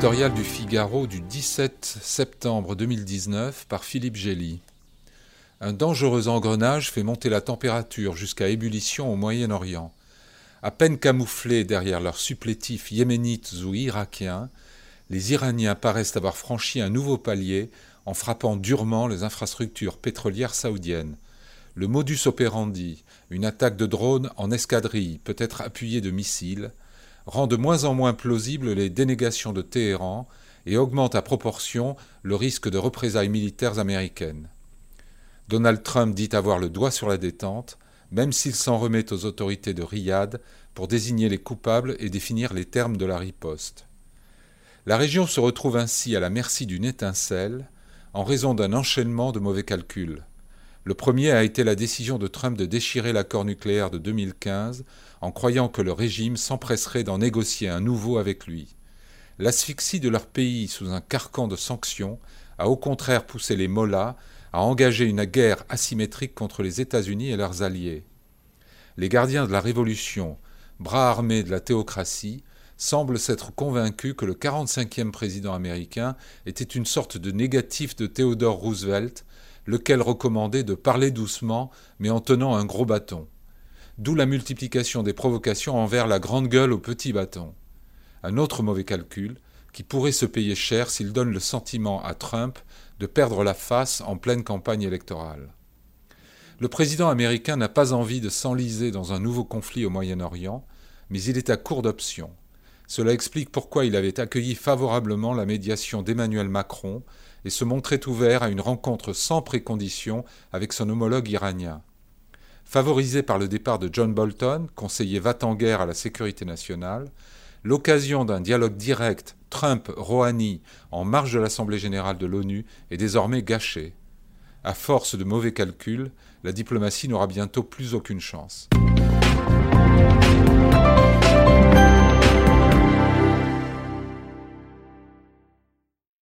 Du Figaro du 17 septembre 2019 par Philippe Gély. Un dangereux engrenage fait monter la température jusqu'à ébullition au Moyen-Orient. À peine camouflés derrière leurs supplétifs yéménites ou irakiens, les Iraniens paraissent avoir franchi un nouveau palier en frappant durement les infrastructures pétrolières saoudiennes. Le modus operandi, une attaque de drone en escadrille, peut-être appuyée de missiles, rend de moins en moins plausibles les dénégations de Téhéran et augmente à proportion le risque de représailles militaires américaines. Donald Trump dit avoir le doigt sur la détente, même s'il s'en remet aux autorités de Riyad pour désigner les coupables et définir les termes de la riposte. La région se retrouve ainsi à la merci d'une étincelle en raison d'un enchaînement de mauvais calculs. Le premier a été la décision de Trump de déchirer l'accord nucléaire de 2015 en croyant que le régime s'empresserait d'en négocier un nouveau avec lui. L'asphyxie de leur pays sous un carcan de sanctions a au contraire poussé les Mollahs à engager une guerre asymétrique contre les États-Unis et leurs alliés. Les gardiens de la Révolution, bras armés de la théocratie, semblent s'être convaincus que le 45e président américain était une sorte de négatif de Theodore Roosevelt, lequel recommandait de parler doucement mais en tenant un gros bâton d'où la multiplication des provocations envers la grande gueule au petit bâton. Un autre mauvais calcul, qui pourrait se payer cher s'il donne le sentiment à Trump de perdre la face en pleine campagne électorale. Le président américain n'a pas envie de s'enliser dans un nouveau conflit au Moyen-Orient, mais il est à court d'options. Cela explique pourquoi il avait accueilli favorablement la médiation d'Emmanuel Macron et se montrait ouvert à une rencontre sans précondition avec son homologue iranien. Favorisé par le départ de John Bolton, conseiller va-t-en-guerre à la sécurité nationale, l'occasion d'un dialogue direct Trump-Rouhani en marge de l'Assemblée générale de l'ONU est désormais gâchée. À force de mauvais calculs, la diplomatie n'aura bientôt plus aucune chance.